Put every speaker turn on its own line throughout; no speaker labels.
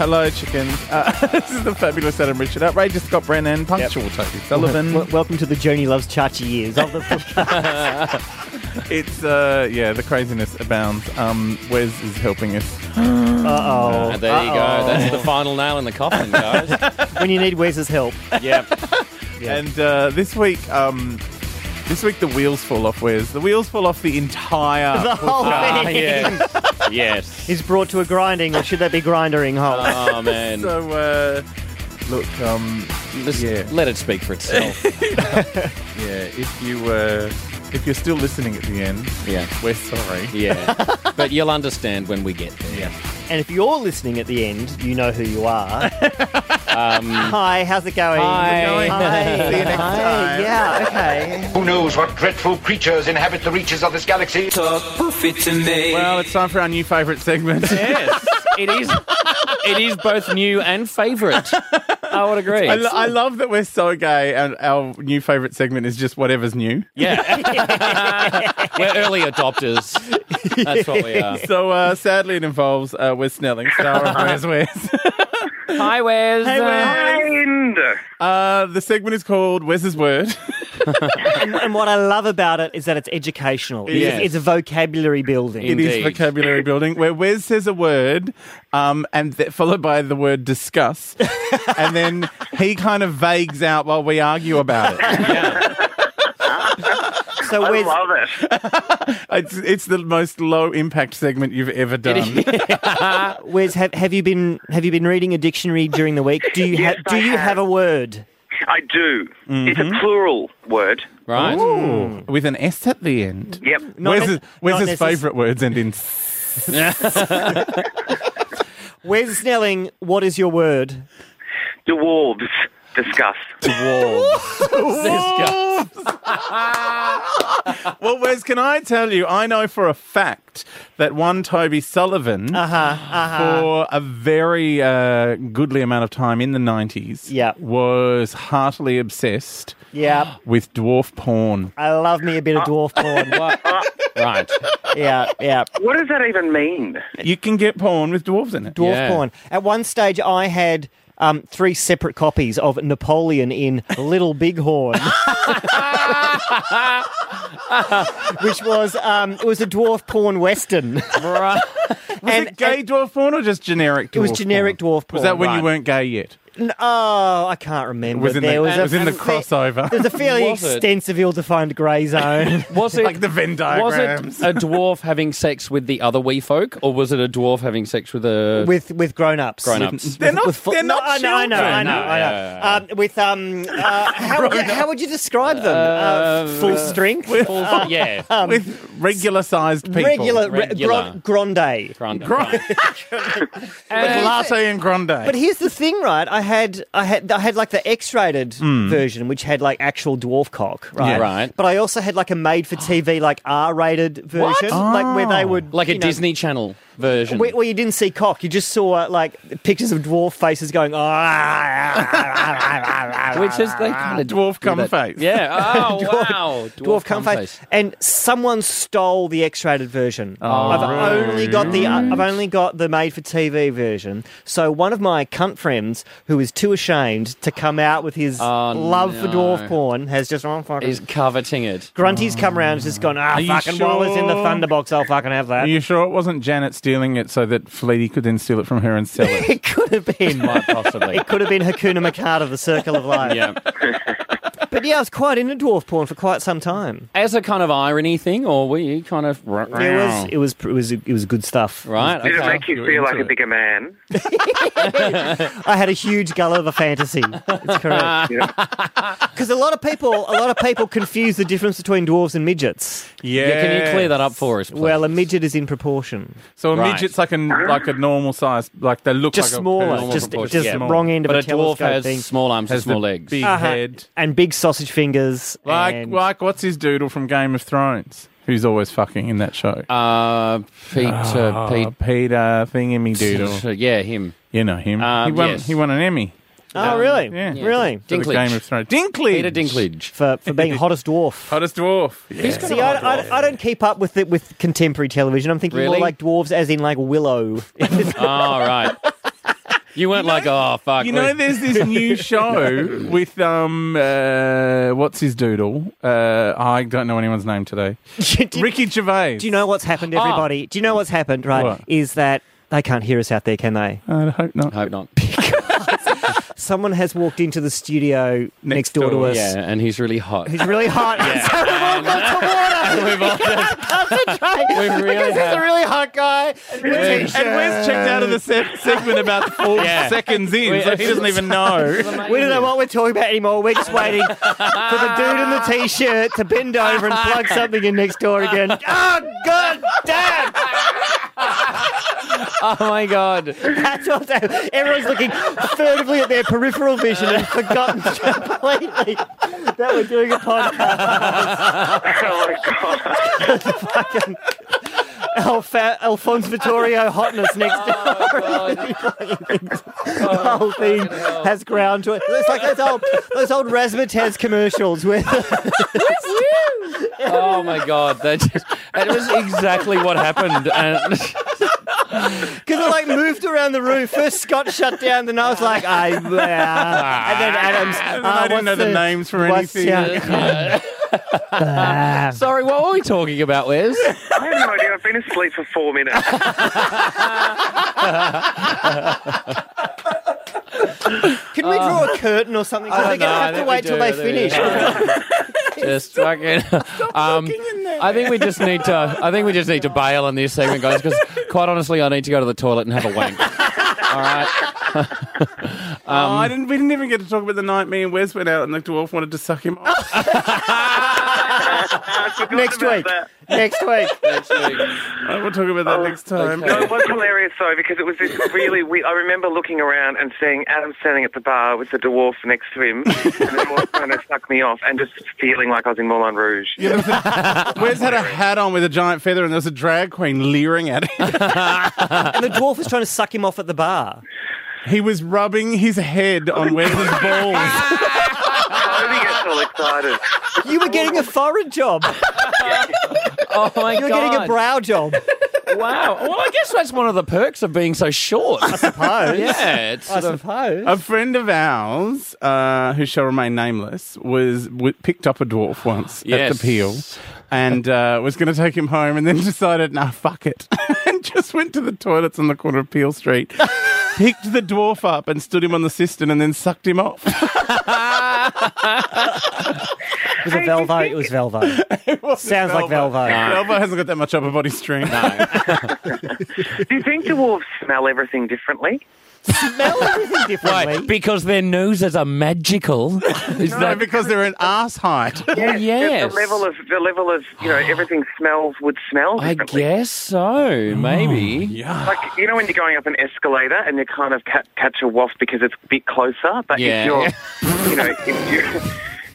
hello, chickens. Uh, this is the fabulous Adam Richard, outrageous Scott Brennan, punctual Toby Sullivan.
W- welcome to the Joni Loves Chachi years of the
It's uh, yeah, the craziness abounds. Um, Wes is helping us.
Uh
Uh, there you go. That's the final nail in the coffin, guys.
When you need Wes's help.
yep.
Yeah.
And uh, this week, um, this week the wheels fall off. Wes the wheels fall off the entire.
The whole
Ah,
thing
yeah. Yes.
is brought to a grinding, or should that be grindering whole?
Oh man.
So uh, look, um,
Just
yeah.
Let it speak for itself.
yeah, if you uh, if you're still listening at the end,
yeah.
we're sorry.
Yeah. But you'll understand when we get there.
Yeah.
and if you're listening at the end, you know who you are.
Um,
Hi, how's it going?
Hi.
Going.
Hi.
See you next
Hi.
time.
Yeah, okay.
Who knows what dreadful creatures inhabit the reaches of this galaxy?
Well, it's time for our new favourite segment.
yes. It is. It is both new and favourite. I would agree.
I, lo- I love that we're so gay, and our new favourite segment is just whatever's new.
yeah. We're early adopters. That's what we are.
So uh, sadly, it involves uh, Wes Snelling, star of Where's Wes.
Hi, Wes.
Hey, Wes.
Uh, the segment is called Wes's Word.
And, and what I love about it is that it's educational. It's,
Yes.
it's a vocabulary building.
It is
Indeed.
vocabulary building, where Wes says a word, um, and th- followed by the word discuss, and then he kind of vagues out while we argue about it.
Yeah.
So
I
Wes,
love it.
It's, it's the most low impact segment you've ever done.
Wes, have, have you been have you been reading a dictionary during the week? Do you
Yes,
ha- do
I
you
have.
have a word?
I do. It's
Mm-hmm.
a plural word.
Right.
With an S at the end.
Yep.
Not
Where's
nec-
his, where's
not
his
necess-
favourite words end in?
Wes Snelling, what is your word?
Dwarves. Discuss.
Well, Wes, can I tell you? I know for a fact that one Toby Sullivan,
Uh-huh, uh-huh.
for a very uh, goodly amount of time in the nineties,
Yeah.
was heartily obsessed
Yeah,
with dwarf porn.
I love me a bit of dwarf porn.
Right.
yeah, yeah.
What does that even mean?
You can get porn with dwarves in it.
Dwarf
Yeah.
porn. At one stage, I had um, three separate copies of Napoleon in Little Bighorn, which was um, it was a dwarf porn western.
Right.
Was
and-
it gay dwarf porn or just generic? Dwarf
It was generic
porn?
dwarf porn.
Was that when you weren't gay yet?
N- Oh, I can't remember.
It was in
there
the,
was
it was in the crossover,
There was a fairly
Was it?
extensive, ill-defined grey zone.
Was it
like the Venn
was
diagrams.
it a dwarf having sex with the other wee folk, or was it a dwarf having sex with a
with with grown-ups.
grown-ups?
They're not.
With full-
they're
no,
not
I know, I know, I know,
children.
I know.
Yeah,
Um, with um, uh, how, would you, how would you describe them? Uh, full strength,
Full, yeah.
with regular-sized people.
regular, re-
Regular.
gron- grande.
Grande.
Grande.
And-
latte and grande.
But here's the thing, right? I had, I had, I had like the X-rated hmm. version, which had like actual dwarf cock, right?
Yeah.
Right.
But I also had like a made-for-TV, like R-rated version, like where they ah. would
like a
know,
Disney Channel version.
Where, where you didn't see cock, you just saw uh, like pictures of dwarf faces going. "Ah."
ah, ah, ah Which is they kind of
Dwarf cum face.
Yeah. Oh
Dwarf-
wow.
dwarf cum face. And someone stole the X-rated version. Oh, uh, I've only got the I've only got the made-for-TV version. So one of my cunt friends, who is too ashamed to come out with his
Oh,
love for dwarf porn, has just oh, fucking.
Is coveting it.
Grunty's come around and just gone, ah,
you
fucking while it's in the? Thunderbox, I'll fucking have that.
Are you sure it wasn't Janet stealing it so that Fleety could then steal it from her and sell it?
It could have been.
Quite possibly.
It could have been Hakuna Matata, the circle of life.
yeah.
But yeah, I was quite into dwarf porn for quite some time.
As a kind of irony thing, or were you kind of
It was, it was, it was, it was good stuff.
right?
Did it
okay.
make you feel like
into
a bigger man?
I had a huge Gulliver fantasy. That's correct. Because a lot of people, a lot of people confuse the difference between dwarves and midgets.
Yeah.
Yeah, can you clear that up for us, please?
Well, a midget is in proportion,
So a
Right.
midget's like a like a normal size, like they look
just
like a
smaller,
normal
just
proportion,
just
yeah.
wrong end of
but
a,
a dwarf
telescope
has
thing.
small arms and
has
small legs.
big
Uh-huh.
head,
and big sausage fingers.
like
and-
like what's his doodle from Game of Thrones, who's always fucking in that show.
Uh, Peter, uh,
Oh,
Pete.
Peter Thingy Doodle.
Yeah, him.
You know him.
Um,
he won.
yes.
He won an Emmy
Oh, really?
Yeah.
Really?
For the
Dinklage.
Game of Thrones. Dinklage.
Peter Dinklage.
For, for being hottest dwarf.
Hottest dwarf. Yeah.
See, I, I, I don't keep up with it with contemporary television. I'm thinking more like dwarves, as in like Willow.
Oh, right. You weren't like, oh, fuck.
You know, there's this new show with um, uh, what's his doodle? Uh, I don't know anyone's name today.
do,
Ricky Gervais.
do you know what's happened, everybody? Do you know what's happened? Right,
What?
is that they can't hear us out there, can they?
I hope not.
I Hope not.
Someone has walked into the studio next,
Next
door, to us.
Yeah, and he's really hot.
He's really hot. so we've all got to water.
We've all
Concentrate.
We really
because he's a really hot guy. with
And
t-shirt.
Wes checked out of the se- segment about four
Yeah.
seconds in,
We-
so he doesn't even know.
We don't know what we're talking about anymore. We're just waiting for the dude in the t-shirt to bend over and plug something in next door again. Oh, god damn!
Oh, my God.
That's what's happening. Everyone's looking furtively at their peripheral vision and forgotten completely that we're doing a podcast.
Oh my god.
Alfa- Alphonse Vittorio hotness next oh door. the whole thing oh has ground to it. It's like those old, those old Razzmatazz commercials where
Oh, my God. That, just, that was exactly what happened. And
Because I like moved around the room. First Scott shut down, then I was like, I, uh, and then Adams.
And
uh,
I didn't know
what's
the names for
what's,
anything.
uh,
sorry, what were we talking about, Wes?
I have no idea. I've been asleep for four minutes.
can we draw a curtain or something? 'Cause
I
they're going to have to
think we
wait till they finish.
Just fucking. Um, I think we just need to. I think we just need to bail on this segment, guys. Because quite honestly, I need to go to the toilet and have a wank. All right.
oh, I um, didn't. We didn't even get to talk about the night me and Wes went out, and the dwarf wanted to suck him off.
Next
about
week.
that.
Next week.
I will talk about that oh. next time.
okay.
No, it was hilarious though because it was this really. We, I remember looking around and seeing Adam standing at the bar with the dwarf next to him, and then Morse trying to suck me off, and just feeling like I was in Moulin Rouge.
Wes had a hat on with a giant feather, and there was a drag queen leering at him.
And the dwarf was trying to suck him off at the bar.
He was rubbing his head on Wes's balls.
Toby gets all excited.
You were getting a forehead job.
Oh my
You were
god!
getting a brow job.
wow. Well, I guess that's one of the perks of being so short.
I suppose.
yeah, it's
I
sort of,
suppose.
A friend of ours, uh, who shall remain nameless, was w- picked up a dwarf once at the Peel, and uh, was going to take him home, and then decided, nah, fuck it, and just went to the toilets on the corner of Peel Street, picked the dwarf up, and stood him on the cistern, and then sucked him off.
It was a Velvo. It was Velvo. Sounds like Velvo.
Velvo hasn't got that much upper body strength.
Do you think dwarves smell everything differently?
Smell everything differently.
Why? Because their noses are magical. Is
No,
that
because they're an ass height.
Well, yes.
The level of the level of you know everything smells would smell
I guess so. Maybe.
Oh, yeah.
Like you know when you're going up an escalator and you kind of ca- catch a waft because it's a bit closer, but
Yeah.
if you're, you know, if you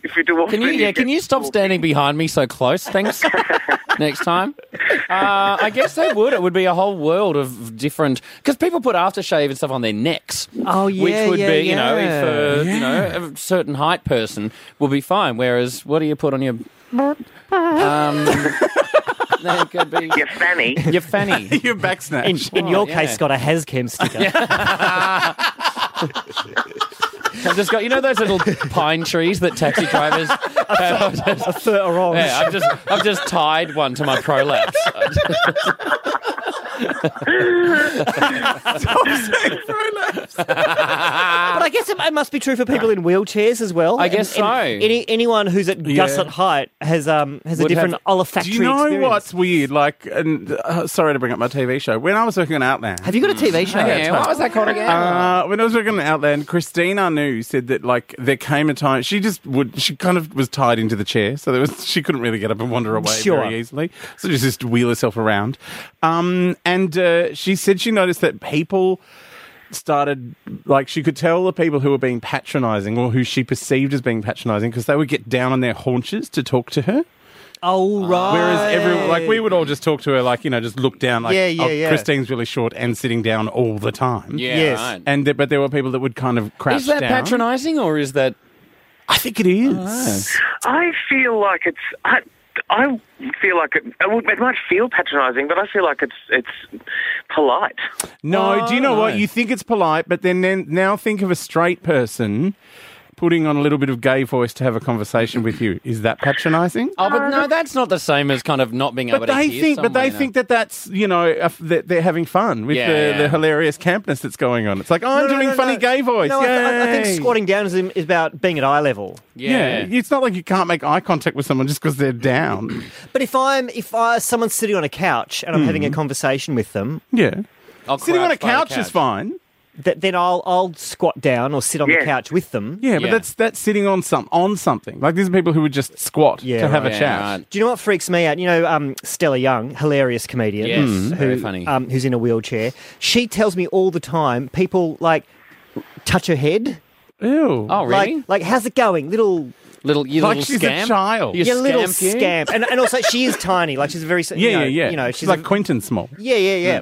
if you're dwarf,
Can you?
then
Yeah. Can you stop standing behind me so close? Thanks. Next time. Uh, I guess they would. It would be a whole world of different because people put aftershave and stuff on their necks.
Oh, yeah,
which would
yeah,
be you know
yeah.
if uh, you know a certain height person will be fine. Whereas what do you put on your um? that could be
Your fanny.
your fanny.
Your back snatch.
In, in your
Oh,
case,
yeah.
got a Haschem sticker.
I've just got you know those little pine trees that taxi drivers.
a fur orange.
yeah, I've just I've just tied one to my prolapse.
But I guess it, it must be true for people in wheelchairs as well.
I guess
And- and
so.
Any, anyone who's at gusset height has um has a different
have-
olfactory
Do you know
experience.
what's weird? Like, and uh, sorry to bring up my TV show. When I was working on Outland,
Have you got a TV show?
yeah, what was that called again?
Uh, when I was working on Outland, Christine Anu said that like there came a time she just would she kind of was tied into the chair, so there was she couldn't really get up and wander away
Sure.
very easily. So she just wheel herself around. Um, and uh, she said she noticed that people started like she could tell the people who were being patronizing or who she perceived as being patronizing because they would get down on their haunches to talk to her.
Oh right.
Whereas every like we would all just talk to her like you know just look down like
Yeah, yeah,
oh,
yeah.
Christine's really short and sitting down all the time.
Yeah,
Yes.
right.
And there, but there were people that would kind of crouch
is that
down.
patronising or is that?
I think it is.
I feel like it's. I, I feel like it, it might feel patronising, but I feel like it's it's polite.
No, do you know
Oh,
what? You think it's polite, but then, then now think of a straight person putting on a little bit of gay voice to have a conversation with you. Is that patronising?
Oh, but no, that's not the same as kind of not being able
But
to
they
hear
think, but they
someone,
think that that's you know a f- that they're having fun with
Yeah,
the,
yeah.
the hilarious campness that's going on. It's like oh, I'm
No, no,
doing
no,
funny
no.
gay voice.
No, I, th- I think squatting down is, is about being at eye level.
Yeah.
it's not like you can't make eye contact with someone just because they're down.
But if I'm if I, someone's sitting on a couch and I'm having a mm. conversation with them,
yeah,
I'll
sitting on a
crouch by
couch, is fine.
Th- then I'll I'll squat down or sit on
Yeah.
the couch with them.
Yeah, but
Yeah.
that's that's sitting on some on something. Like these are people who would just squat
Yeah,
to have
right.
a
Yeah,
chat.
right.
Do you know what freaks me out? You know, um, Stella Young, hilarious comedian,
Yes,
who,
very funny.
Um, who's in a wheelchair. She tells me all the time. People like touch her head.
Ew.
Oh, really?
Like, like how's it going, little?
little, you
Like
little
she's a child.
You
your little
scamp,
and and also she is tiny. Like she's a very
yeah,
you know,
yeah, yeah.
You know,
she's,
she's
like
a,
Quentin Small.
yeah, yeah, yeah.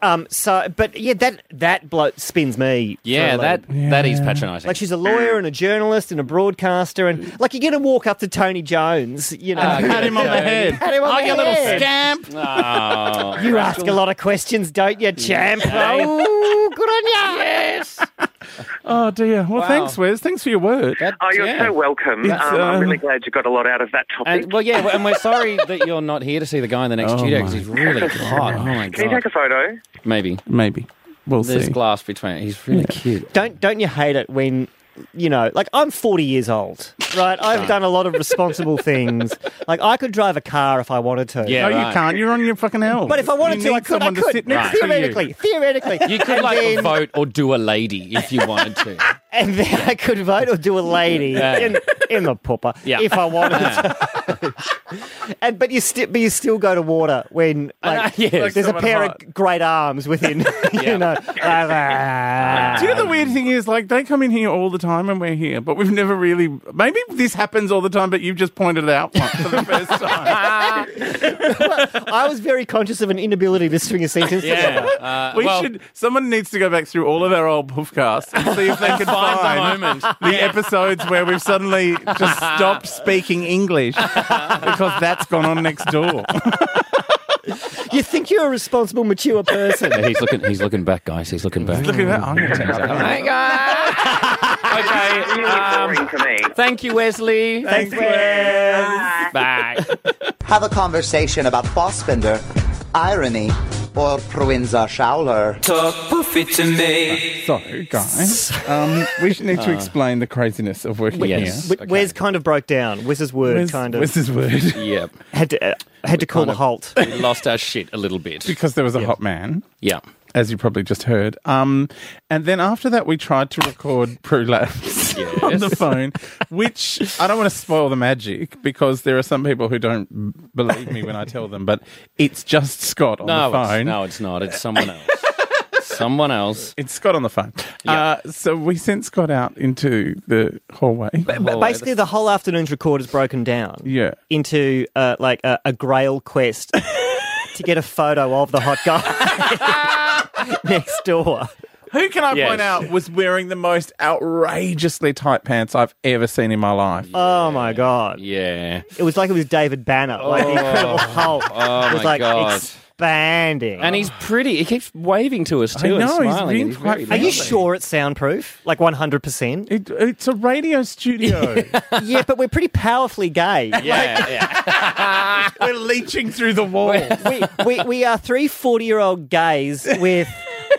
Um, so, but yeah, that that bloke spins me.
Yeah, that
load.
that is patronising.
Like she's a lawyer and a journalist and a broadcaster, and like you're gonna walk up to Tony Jones, you know,
Ah,
Pat him on the head.
Pat him on
oh,
the
you little
head.
scamp.
Oh.
You ask a lot of questions, don't you, champ? Oh, good on you.
yes.
Oh dear. Well,
Wow.
thanks, Wes. Thanks for your word.
That-
Oh, you're
yeah.
so welcome. Um,
It's,
I'm
uh,
really glad you got a lot out of that topic.
And, well, yeah, and we're sorry that you're not here to see the guy in the next
Oh
studio because he's really hot. Oh my
Can you take a photo?
Maybe
Maybe we'll
there's
see.
glass between. He's really cute.
Don't don't you hate it when you know, like I'm 40 years old, right? I've done a lot of responsible things. Like I could drive a car if I wanted to.
Yeah.
no, you
right.
can't. You're on your fucking L.
But if I wanted
You
to, I
need
could. I
someone to
could.
sit next to you.
theoretically, theoretically,
You could
and
like
then,
vote or do a lady if you wanted to.
And then I could vote or do a lady
Yeah.
in in the pooper
Yeah.
if I wanted to. and but you still, but you still go to water when like,
yes. Like
there's a pair
hot.
of great arms within. You know. like,
Do you know the weird thing is, like, they come in here all the time when we're here, but we've never really. Maybe this happens all the time, but you've just pointed it out for the first time.
I was very conscious of an inability to string a sentence together.
Yeah. Uh,
We
well,
should. Someone needs to go back through all of our old puffcasts and see if they can
find the
find
moment.
the episodes where we've suddenly just stopped speaking English because that's gone on next door.
You think you're a responsible, mature person.
he's looking. He's looking back, guys. He's looking back.
Look at that. I'm gonna take that.
Hey guys. okay.
Really
Um,
boring to me.
thank you, Wesley.
Thanks, Wes.
Bye.
Have a conversation about Fassbinder, irony, or Proenza Schouler.
Talk poofy to me.
So, guys, um, we should need to explain the craziness of working
Yes.
here.
Wh- Wes kind of broke down. Wes's word
Where's,
kind of
where's his word?
yep.
had to uh, had to call a halt.
Lost our shit a little bit.
because there was a hot man.
Yeah.
as you probably just heard. Um, and then after that, we tried to record prolapse on the phone, which I don't want to spoil the magic because there are some people who don't believe me when I tell them, but it's just Scott on
No,
the
it's,
phone.
no, it's not. It's someone else. someone else.
It's Scott on the phone.
Yeah.
Uh, so we sent Scott out into the hallway.
But
Oh,
basically, the whole afternoon's record is broken down
Yeah.
into uh, like a, a Grail quest to get a photo of the hot guy next door.
Who can I
Yes.
point out was wearing the most outrageously tight pants I've ever seen in my life?
Oh my god!
Yeah.
It was like it was David Banner, like the oh. Incredible Hulk.
Oh,
it was
my
like
God.
expanding.
And he's pretty. He keeps waving to us
I
too. and
know, he's
smiling.
being
and
quite
very
Are you sure it's soundproof? Like one hundred percent?
It's a radio studio.
Yeah, but we're pretty powerfully gay.
Yeah, yeah.
We're leeching through the wall.
we, we, we are three 40 year old gays with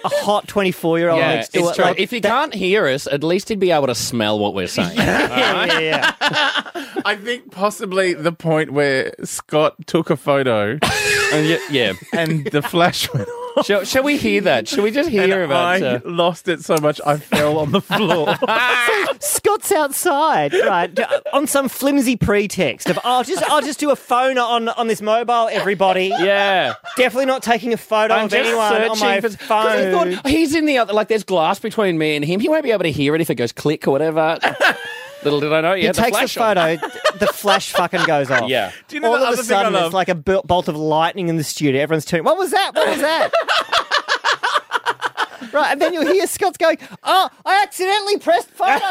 a hot 24 year old
yeah,
next door.
it's true.
Like,
if he
that-
can't hear us, at least he'd be able to smell what we're saying.
Yeah, yeah, yeah.
I think possibly the point where Scott took a photo
And yeah, yeah.
and the flash went on.
Shall, shall we hear that? Shall we just hear
and
about?
I
Uh,
lost it so much I fell on the floor.
Scott's outside, right, on some flimsy pretext of, oh, just, I'll just do a phone on, on this mobile, everybody.
yeah.
Definitely not taking a photo
I'm
of anyone on my
for-
phone.
He thought, he's in the other, like, there's glass between me and him. He won't be able to hear it if it goes click or whatever. Little did I know,
He
yeah, the
takes the
flash on.
photo, the flash fucking goes off.
Yeah.
Do you know
All
the
of
other
a sudden, it's like a bolt of lightning in the studio. Everyone's turning. What was that? What was that? right, and then you'll hear Scott's going, "Oh, I accidentally pressed photo."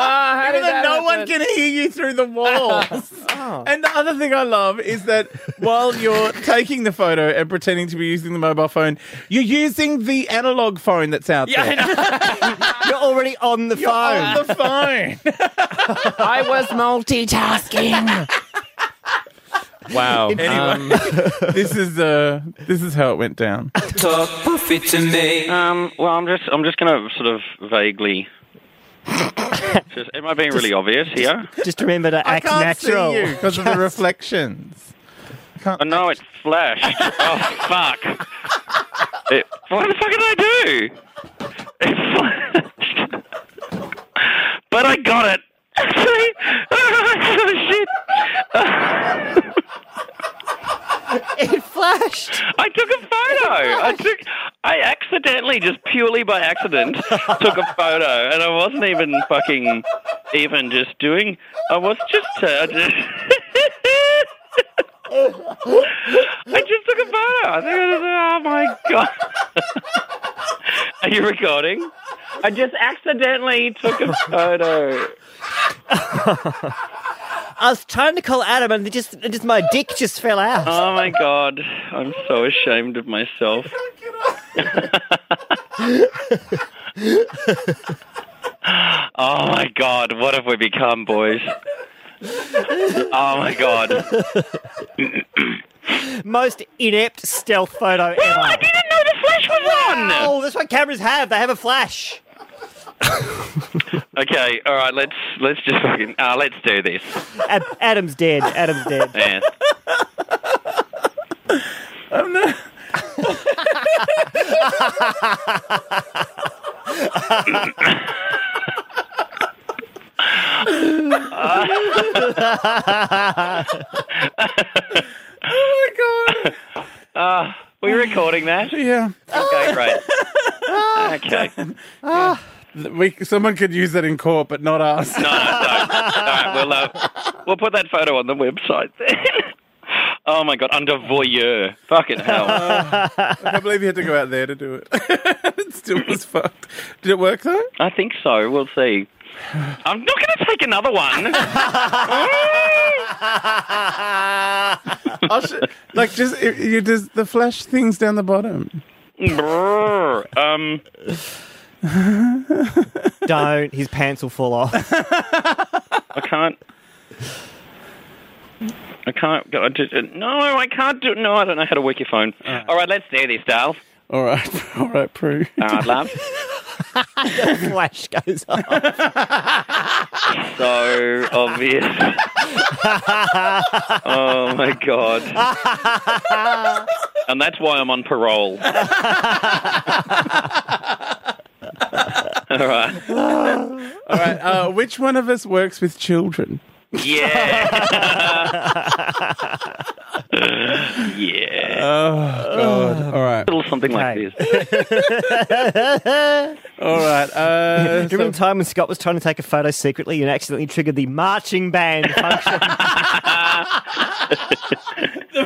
How
Even though
that
no one can hear you through the walls. And the other thing I love is that while you're taking the photo and pretending to be using the mobile phone, you're using the analog phone that's out
Yeah,
there.
You're already on the
You're
phone.
on the phone.
I was multitasking. wow. Um,
this is uh, this is how it went down.
Talk puffy to me.
Um, well, I'm just I'm just going to sort of vaguely. Just, am I being really obvious here?
Just remember to
I
act
can't
natural.
because of the reflections. I can't.
Oh no, it flashed. oh fuck! It, what the fuck did I do? It flashed. but I got it. Actually, oh shit!
It flashed.
I took a photo. I took. I accidentally, just purely by accident, took a photo, and I wasn't even fucking, even just doing. I was just. Uh, just I just took a photo. I think. I was, oh my god. Are you recording? I just accidentally took a photo.
I was trying to call Adam, and just, just my dick just fell out.
Oh my god. I'm so ashamed of myself. oh my god, what have we become, boys? Oh my god.
Most inept stealth photo ever.
Well, I didn't know the flash was on!
Oh, that's what cameras have. They have a flash.
Okay, alright, let's let's just fucking uh, let's do this.
Ad- Adam's dead. Adam's dead.
Yeah.
Oh my god.
Uh, were you recording that?
Yeah,
Okay, great. Okay.
we, someone could use that in court, but not us.
No, no, don't. All right, we'll, uh, we'll put that photo on the website then. Oh my god, under voyeur. Fucking hell.
I can't believe you had to go out there to do it. it still was fucked. Did it work though?
I think so. We'll see. I'm not going to take another one.
I'll sh- like just it- you just the flash things down the bottom.
Um,
Don't. His pants will fall off.
I can't. I can't. go- I just- No, I can't do. No, I don't know how to work your phone. All right, let's do this, Dale.
All right, all right, Prue.
All right, love.
flash goes off.
So obvious. oh my god. and that's why I'm on parole. All right.
All right, uh, which one of us works with children?
Yeah. yeah.
Oh God! All right,
A little something like this.
all right. Uh,
Do you remember
so-
the time when Scott was trying to take a photo secretly and accidentally triggered the marching band function?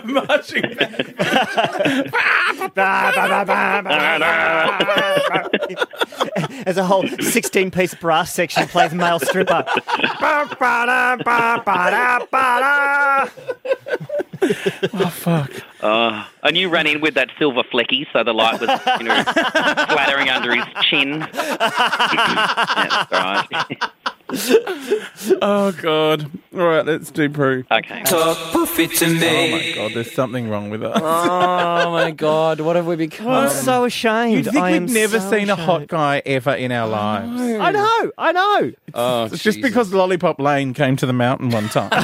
The marching band.
Ba, ba, ba, ba, ba, ba. As a whole 16 piece brass section plays male stripper. Ba, ba, da, ba, ba, da, ba, da.
Oh fuck!
Uh, and you ran in with that silver flecky, so the light was, you know, flattering under his chin. That's right.
Oh God! All right, let's do Prue.
Okay.
Talk puffy to me.
Oh my God! There's something wrong with us.
oh my god, what have we become?
I'm so ashamed.
You'd think
I
we've never
so
seen a hot guy ever in our lives.
I know, I know.
Oh,
It's just because Lollipop Lane came to the mountain one time.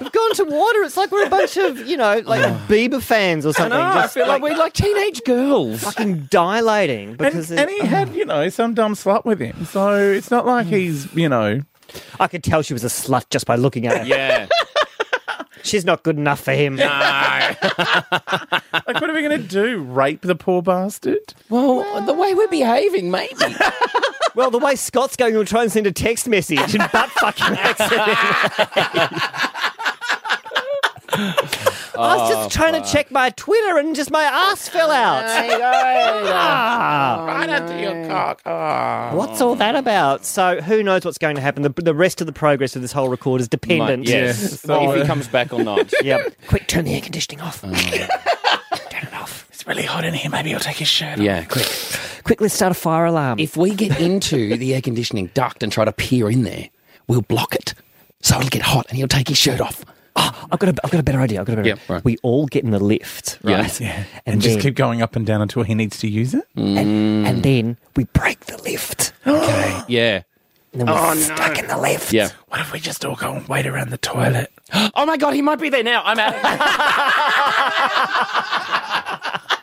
We've gone to water. It's like we're a bunch of, you know, like Bieber fans or
I
something.
know, I feel like, we're like teenage girls.
fucking dilating
and,
because
and he had, you know, some dumb slut with him. So it's not like hmm. he's, you know.
I could tell she was a slut just by looking at her.
Yeah.
She's not good enough for him. No.
Like what are we going to do? Rape the poor bastard?
Well, the way we're behaving, maybe.
Well, the way Scott's going, he'll try and send a text message and butt fucking accident. I was just trying to check my Twitter and just my ass fell out. Ah.
Right under your cock. Oh.
What's all that about? So who knows what's going to happen? The, the rest of the progress of this whole record is dependent.
yes.
So,
if
uh,
he comes back or not.
Yep. Quick, turn the air conditioning off.
Oh.
turn it off.
It's really hot in here. Maybe he'll take his shirt off.
Yeah, quick.
Quick, let's start a fire alarm.
If we get into the air conditioning duct and try to peer in there, we'll block it. So it'll get hot and he'll take his shirt off.
Oh, I've got a, I've got a better idea. I've got a better
Yeah,
idea.
right.
We all get in the lift, right?
Yes.
Yeah.
And,
And, just
then,
keep going up and down until he needs to use it.
and, and mm. then we break the lift.
Okay. Yeah.
And then we're oh, stuck in the lift.
Yeah.
What if we just all go and wait around the toilet?
Oh my god, he might be there now. I'm out.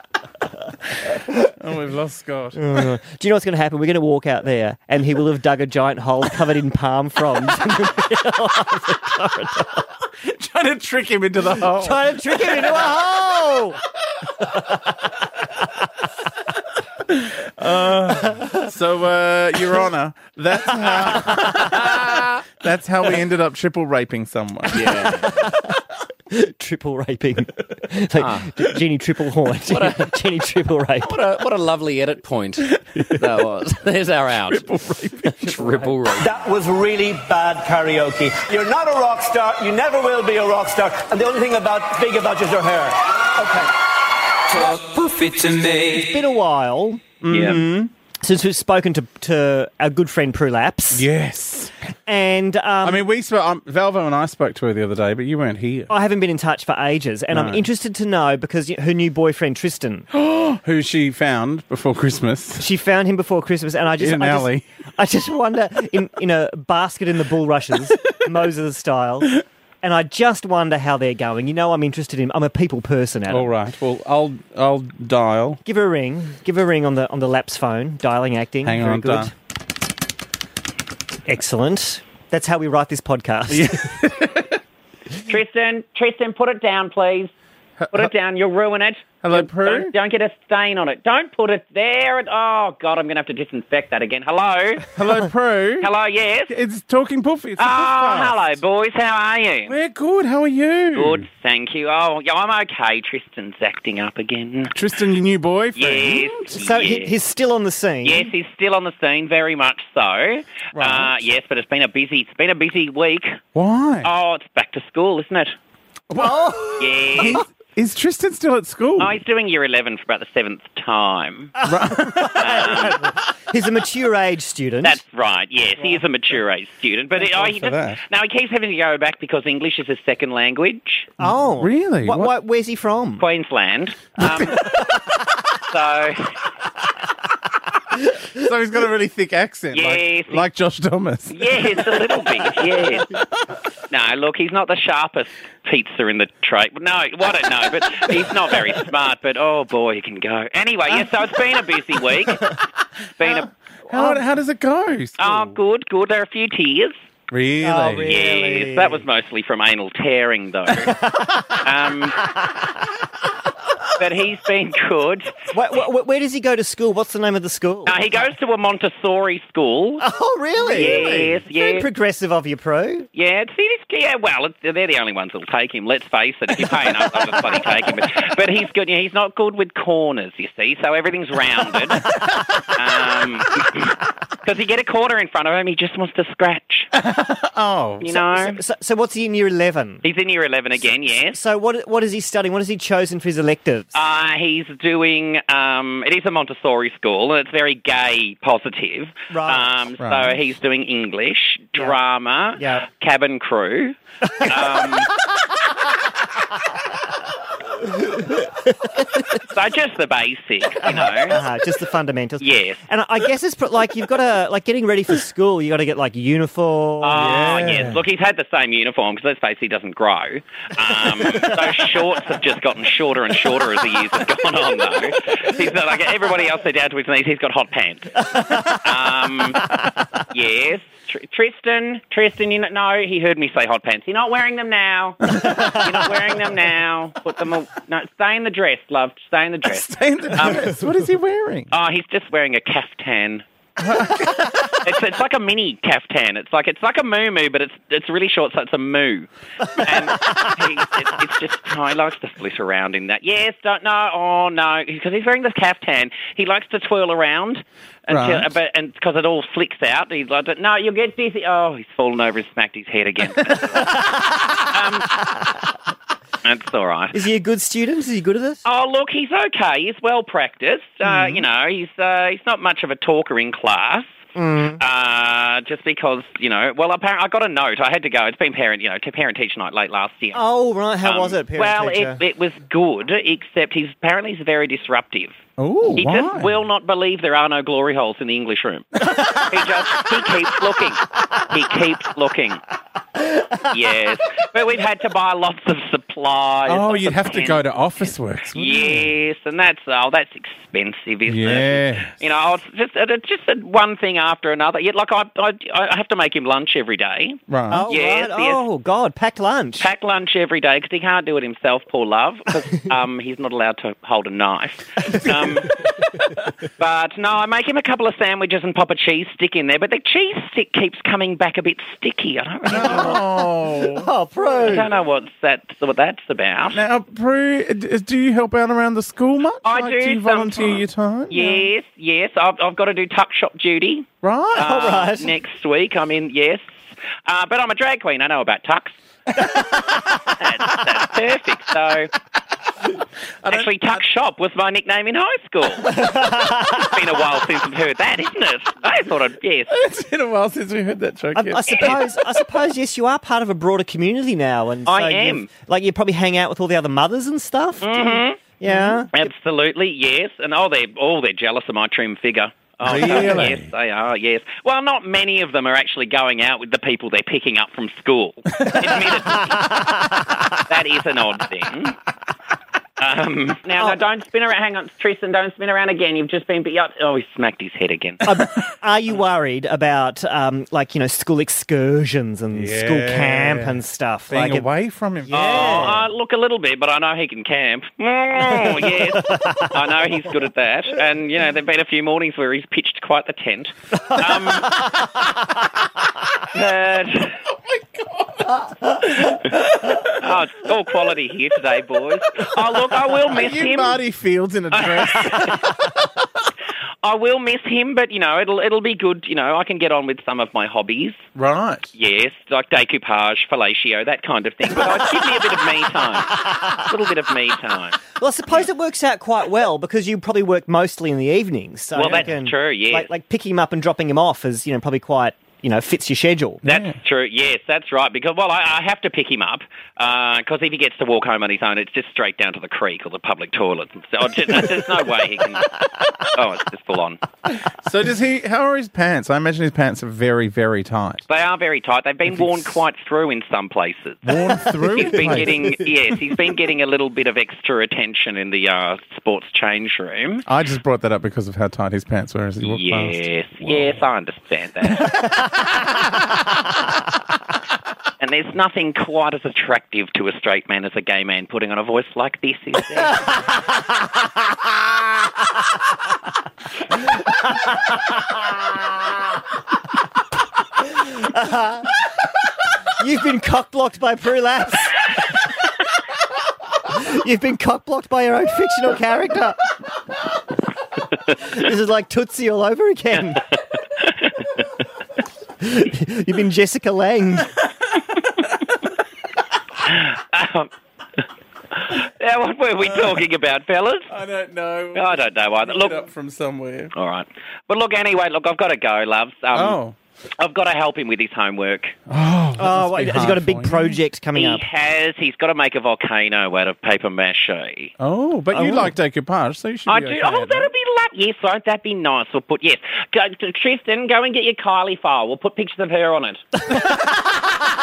Oh, we've lost Scott.
Do you know what's going to happen? We're going to walk out there, and he will have dug a giant hole covered in palm fronds,
Trying to trick him into the hole.
trying to trick him into a hole.
So, uh, Your Honour, that's how that's how we ended up triple raping someone.
yeah.
Triple raping, like ah. Jenny triple horn, Jenny triple rape.
What a what a lovely edit point that was. There's our out. Triple rape. Triple rape.
That was really bad karaoke. You're not a rock star. You never will be a rock star. And the only thing about big about you is your hair. Okay.
Talk poofy to me.
It's been a while
Yeah. Mm-hmm.
since we've spoken to, to our good friend Prolapse,
Yes.
And um,
I mean, we spoke. Um, Valvo and I spoke to her the other day, but you weren't here.
I haven't been in touch for ages, and I'm interested to know because her new boyfriend Tristan,
Who she found before Christmas.
she found him before Christmas, and I just,
In an
I just,
alley.
I just wonder in in a basket in the bulrushes, Moses style, and I just wonder how they're going. You know, I'm interested in. I'm a people person, Adam.
All right. Well, I'll I'll dial.
Give her a ring. Give her a ring on the on the lap's phone. Dialing, acting.
Hang
Very
on,
good. Excellent. That's how we write this podcast.
Tristan, Tristan, put it down, please. Put it down. You'll ruin it.
Hello,
Don't-
Prue?
Don't, don't get a stain on it. Don't put it there. Oh God, I'm going to have to disinfect that again. Hello.
Hello, Prue.
Hello. Yes.
It's Talking Puffy. It's
Oh,
Puffcast.
hello, boys. How are you?
We're good. How are you?
Good, thank you. Oh, yeah, I'm okay. Tristan's acting up again.
Tristan, your new boyfriend.
Yes.
So he, he's still on the scene.
Yes, he's still on the scene, very much so. Uh, yes, but it's been a busy, it's been a busy week.
Why?
Oh, it's back to school, isn't it?
Oh.
Yes.
Is Tristan still at school?
Oh, he's doing year 11 for about the seventh time.
He's a mature age student.
That's right. Yes, he is a mature age student, but it, oh, he
for
just,
that.
no, he keeps having to go back because English is his second language.
oh,
Really?
What,
What-
what, where's he from?
Queensland. Um, so
so he's got a really thick accent,
Yes.
like, like Josh Thomas.
yes, a little bit. Yes. No, look, he's not the sharpest pizza in the tray. No, I don't know, but he's not very smart. But oh boy, he can go. Anyway, yes. So it's been a busy week. It's been a
How, how does it go?
oh, good, good. There are a few tears.
Really?
Oh, really?
Yes, that was mostly from anal tearing, though. um, but he's been good.
Where, where, where does he go to school? What's the name of the school?
Uh, he goes to a Montessori school.
oh, really?
Yes,
Very
yes.
progressive of you, Pro.
Yeah, it's, it's, yeah. Well, it's, they're the only ones that'll take him. Let's face it. If you pay enough, they'll just bloody take him. But, but he's good. Yeah, he's not good with corners. You see, so everything's rounded. Because he get a corner in front of him, he just wants to scratch.
Oh.
You know.
So, so, so what's he in year 11?
He's in year eleven again. Yes.
So what what is he studying? What has he chosen for his electives?
Uh, he's doing. Um, it is a Montessori school, and it's very gay positive.
Right.
Um,
Right.
So he's doing English,
Yeah.
drama,
Yeah.
cabin crew. Um, so just the basic, you know.
uh, just the fundamentals.
Yes.
And I- I guess it's pr- like you've got to like getting ready for school. You got to get like uniform.
Oh, yes. Look, he's had the same uniform because let's face it, he doesn't grow. Um, those shorts have just gotten shorter and shorter as the years have gone on, though. He's not like everybody else, they're down to his knees. He's got hot pants. Um, yes. Tr- Tristan, Tristan, you know, no, he heard me say hot pants. You're not wearing them now. You're not wearing them now. Put them, a- No, stay in the dress, love. Stay in the dress.
Stay in the um, dress. what is he wearing?
Oh, he's just wearing a caftan. it's it's like a mini caftan. It's like it's like a moo moo, but it's it's really short, so it's a moo. And he, it, it's just oh, he likes to flit around in that. Yes, don't no, oh no, because he's wearing this caftan. He likes to twirl around until,
Right.
but and because it all flicks out. He's like, no, you'll get dizzy. Oh, he's fallen over and smacked his head again. um, that's all right.
Is he a good student? Is he good at it?
Oh, look, he's okay. He's well practiced. Uh,
Mm-hmm.
you know, he's uh, he's not much of a talker in class.
Mm.
Uh, just because you know, well, apparently I got a note. I had to go. It's been parent, you know, to parent teacher night late last year.
Oh, right. How
Um,
was it, parent
well, it, it was good, except he's apparently he's very disruptive.
Oh,
He
why?
just will not believe there are no glory holes in the English room. he just he keeps looking. He keeps looking. Yes, but we've had to buy lots of supplies.
Oh, you'd
of
have to go to Officeworks. wouldn't you?
Yes, and that's oh, that's expensive, isn't it?
Yeah.
You know, it's just it's just one thing after another. Yet, like I, I, I have to make him lunch every day.
Right.
oh,
yes,
right.
yes.
Oh, God. Packed lunch.
Pack lunch every day because he can't do it himself, poor love, because um, he's not allowed to hold a knife. Um, but no, I make him a couple of sandwiches and pop a cheese stick in there, but the cheese stick keeps coming back a bit sticky. I don't really know.
Oh.
oh, Prue.
I don't know what's that, what that's about.
Now, Prue, do you help out around the school much?
I
Like,
do
Do you volunteer
sometimes.
your time?
Yes, yes. I've, I've got to do tuck shop duty.
Right.
uh,
All right.
Next week, I'm in, yes. Uh, but I'm a drag queen. I know about tucks. that's, that's perfect. So, actually, tuck shop was my nickname in high school. it's been a while since I've heard that, isn't it? I thought I'd, yes.
it's been a while since we heard that joke.
I,
yes.
I suppose, I suppose, yes, you are part of a broader community now, and
I am.
Like you probably hang out with all the other mothers and stuff. Mm-hmm. Yeah.
Absolutely, yes. And oh, they're oh, they're jealous of my trim figure. Oh,
Really?
yes, they are. Yes. Well, not many of them are actually going out with the people they're picking up from school. Admittedly, that is an odd thing. Um, now,
Oh.
no, don't spin around. Hang on, Tristan, don't spin around again. You've just been beat up. Oh, he smacked his head again.
Are you worried about, um, like you know, school excursions and school camp and stuff?
Being
like it-
away from him.
Oh, uh, look a little bit, but I know he can camp. Oh, yes. I know he's good at that. And, you know, there have been a few mornings where he's pitched quite the tent. Um, but- oh, it's all quality here today, boys. Oh, look, I will
Are
miss
you
him.
Marty Fields in a dress?
I will miss him, but, you know, it'll it'll be good. You know, I can get on with some of my hobbies.
right.
Yes, like decoupage, fellatio, that kind of thing. But I'd give me a bit of me time. A little bit of me time.
Well, I suppose it works out quite well because you probably work mostly in the evenings. So
Well, that's
reckon,
true, yes.
Like, like picking him up and dropping him off is, you know, probably quite, you know, fits your schedule.
That's true. Yes, that's right. Because well, I, I have to pick him up because if he gets to walk home on his own, it's just straight down to the creek or the public toilet. So I just, there's no way he can. Oh, it's just full on.
So does he? How are his pants? I imagine his pants are very, very tight.
They are very tight. They've been worn quite through in some places.
Worn through.
He's been
Like-
getting yes, he's been getting a little bit of extra attention in the uh, sports change room.
I just brought that up because of how tight his pants were as he walked past.
Yes, yes, I understand that. and there's nothing quite as attractive to a straight man as a gay man putting on a voice like this, is there?
You've been cockblocked by Prolapse. You've been cockblocked by your own fictional character. this is like Tootsie all over again. You've been Jessica Lange.
Um, now, what were we talking about, fellas?
I don't know.
I don't know either.
Look
Look,
up from somewhere.
all right. But look, anyway, look, I've got to go, loves. Um,
Oh.
I've got to help him with his homework.
Oh,
Oh, what, has he got a big project coming
He
up?
He has. He's got to make a volcano out of paper mache.
Oh, but you
Oh.
like decoupage, so you should
I
be
do.
okay
oh,
at
that'll be lovely. Yes, won't that be nice? We'll put yes. Go, to Tristan, go and get your Kylie file. We'll put pictures of her on it.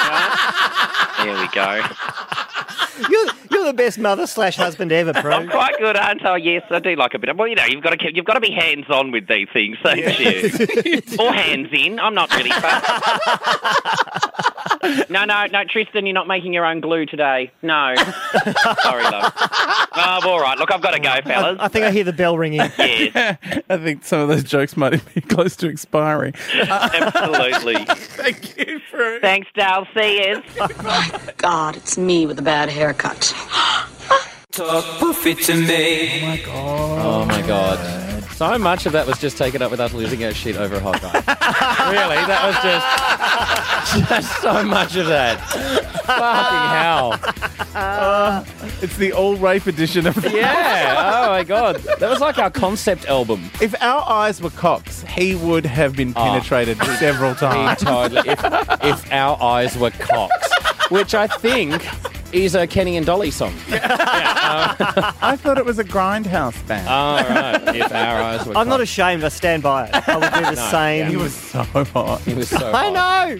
Right? There we go.
You're, the best mother slash husband ever,
bro.
I'm
quite good, aren't I? Yes, I do like a bit of. Well, you know, you've got to keep, you've got to be hands on with these things, don't you? or hands in. I'm not really. No, no, no, Tristan, you're not making your own glue today. No. Sorry, love. Oh, all right. Look, I've got to go, fellas.
I think I hear the bell ringing.
Yes,
I think some of those jokes might be close to expiring.
absolutely.
Thank you, Prue.
Thanks, Dale. See you.
My god, it's me with a bad haircut. Ah.
Talk poofy to me.
Oh my god. So much of that was just taken up with us losing our shit over a hot guy. really, that was just just so much of that. Fucking hell.
Uh, it's the all rape edition of
Yeah. Oh my god. That was like our concept album.
If our eyes were cocks, he would have been
Oh.
penetrated several times.
totally. If, if our eyes were cocks, which I think is a Kenny and Dolly song.
I thought it was a grindhouse band.
All right. If our eyes were
I'm not ashamed. I stand by it. I would do the same.
he was so hot.
He was so
I
hot.
know.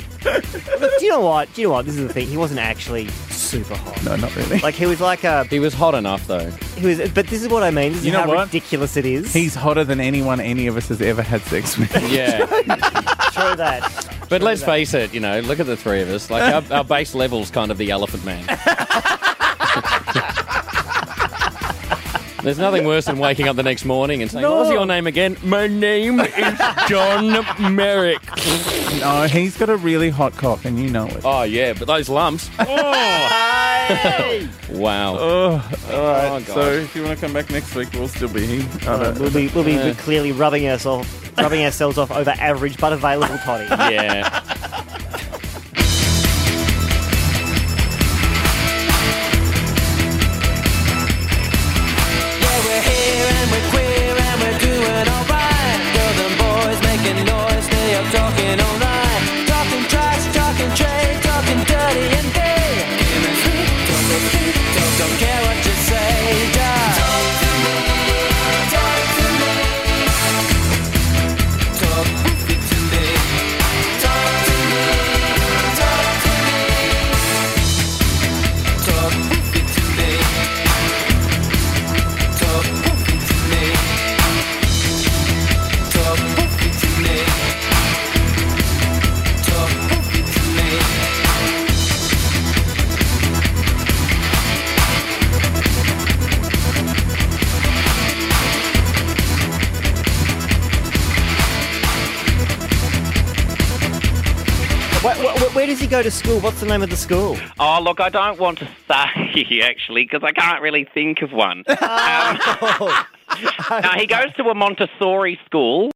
But do you know what? Do you know what? This is the thing. He wasn't actually super hot.
No, not really.
Like he was like a.
He was hot enough though.
He was. But this is what I mean. This is
You know
how
what?
ridiculous it is.
He's hotter than anyone any of us has ever had sex with.
Yeah.
true that.
But let's face it, you know, look at the three of us. Like our, our base level's kind of the elephant man. There's nothing worse than waking up the next morning and saying, What was your name again? My name is John Merrick.
No, he's got a really hot cock, and you know it.
Oh, yeah, but those lumps. Oh. wow.
Oh, all right.
Oh,
so if you want to come back next week, we'll still be here. I don't-
We'll be we'll be
Yeah.
clearly rubbing ourselves rubbing ourselves off over average but available toddy.
Yeah.
Yeah,
school? What's the name of the school?
Oh, look, I don't want to say actually because I can't really think of one. Um, no, he goes to a Montessori school.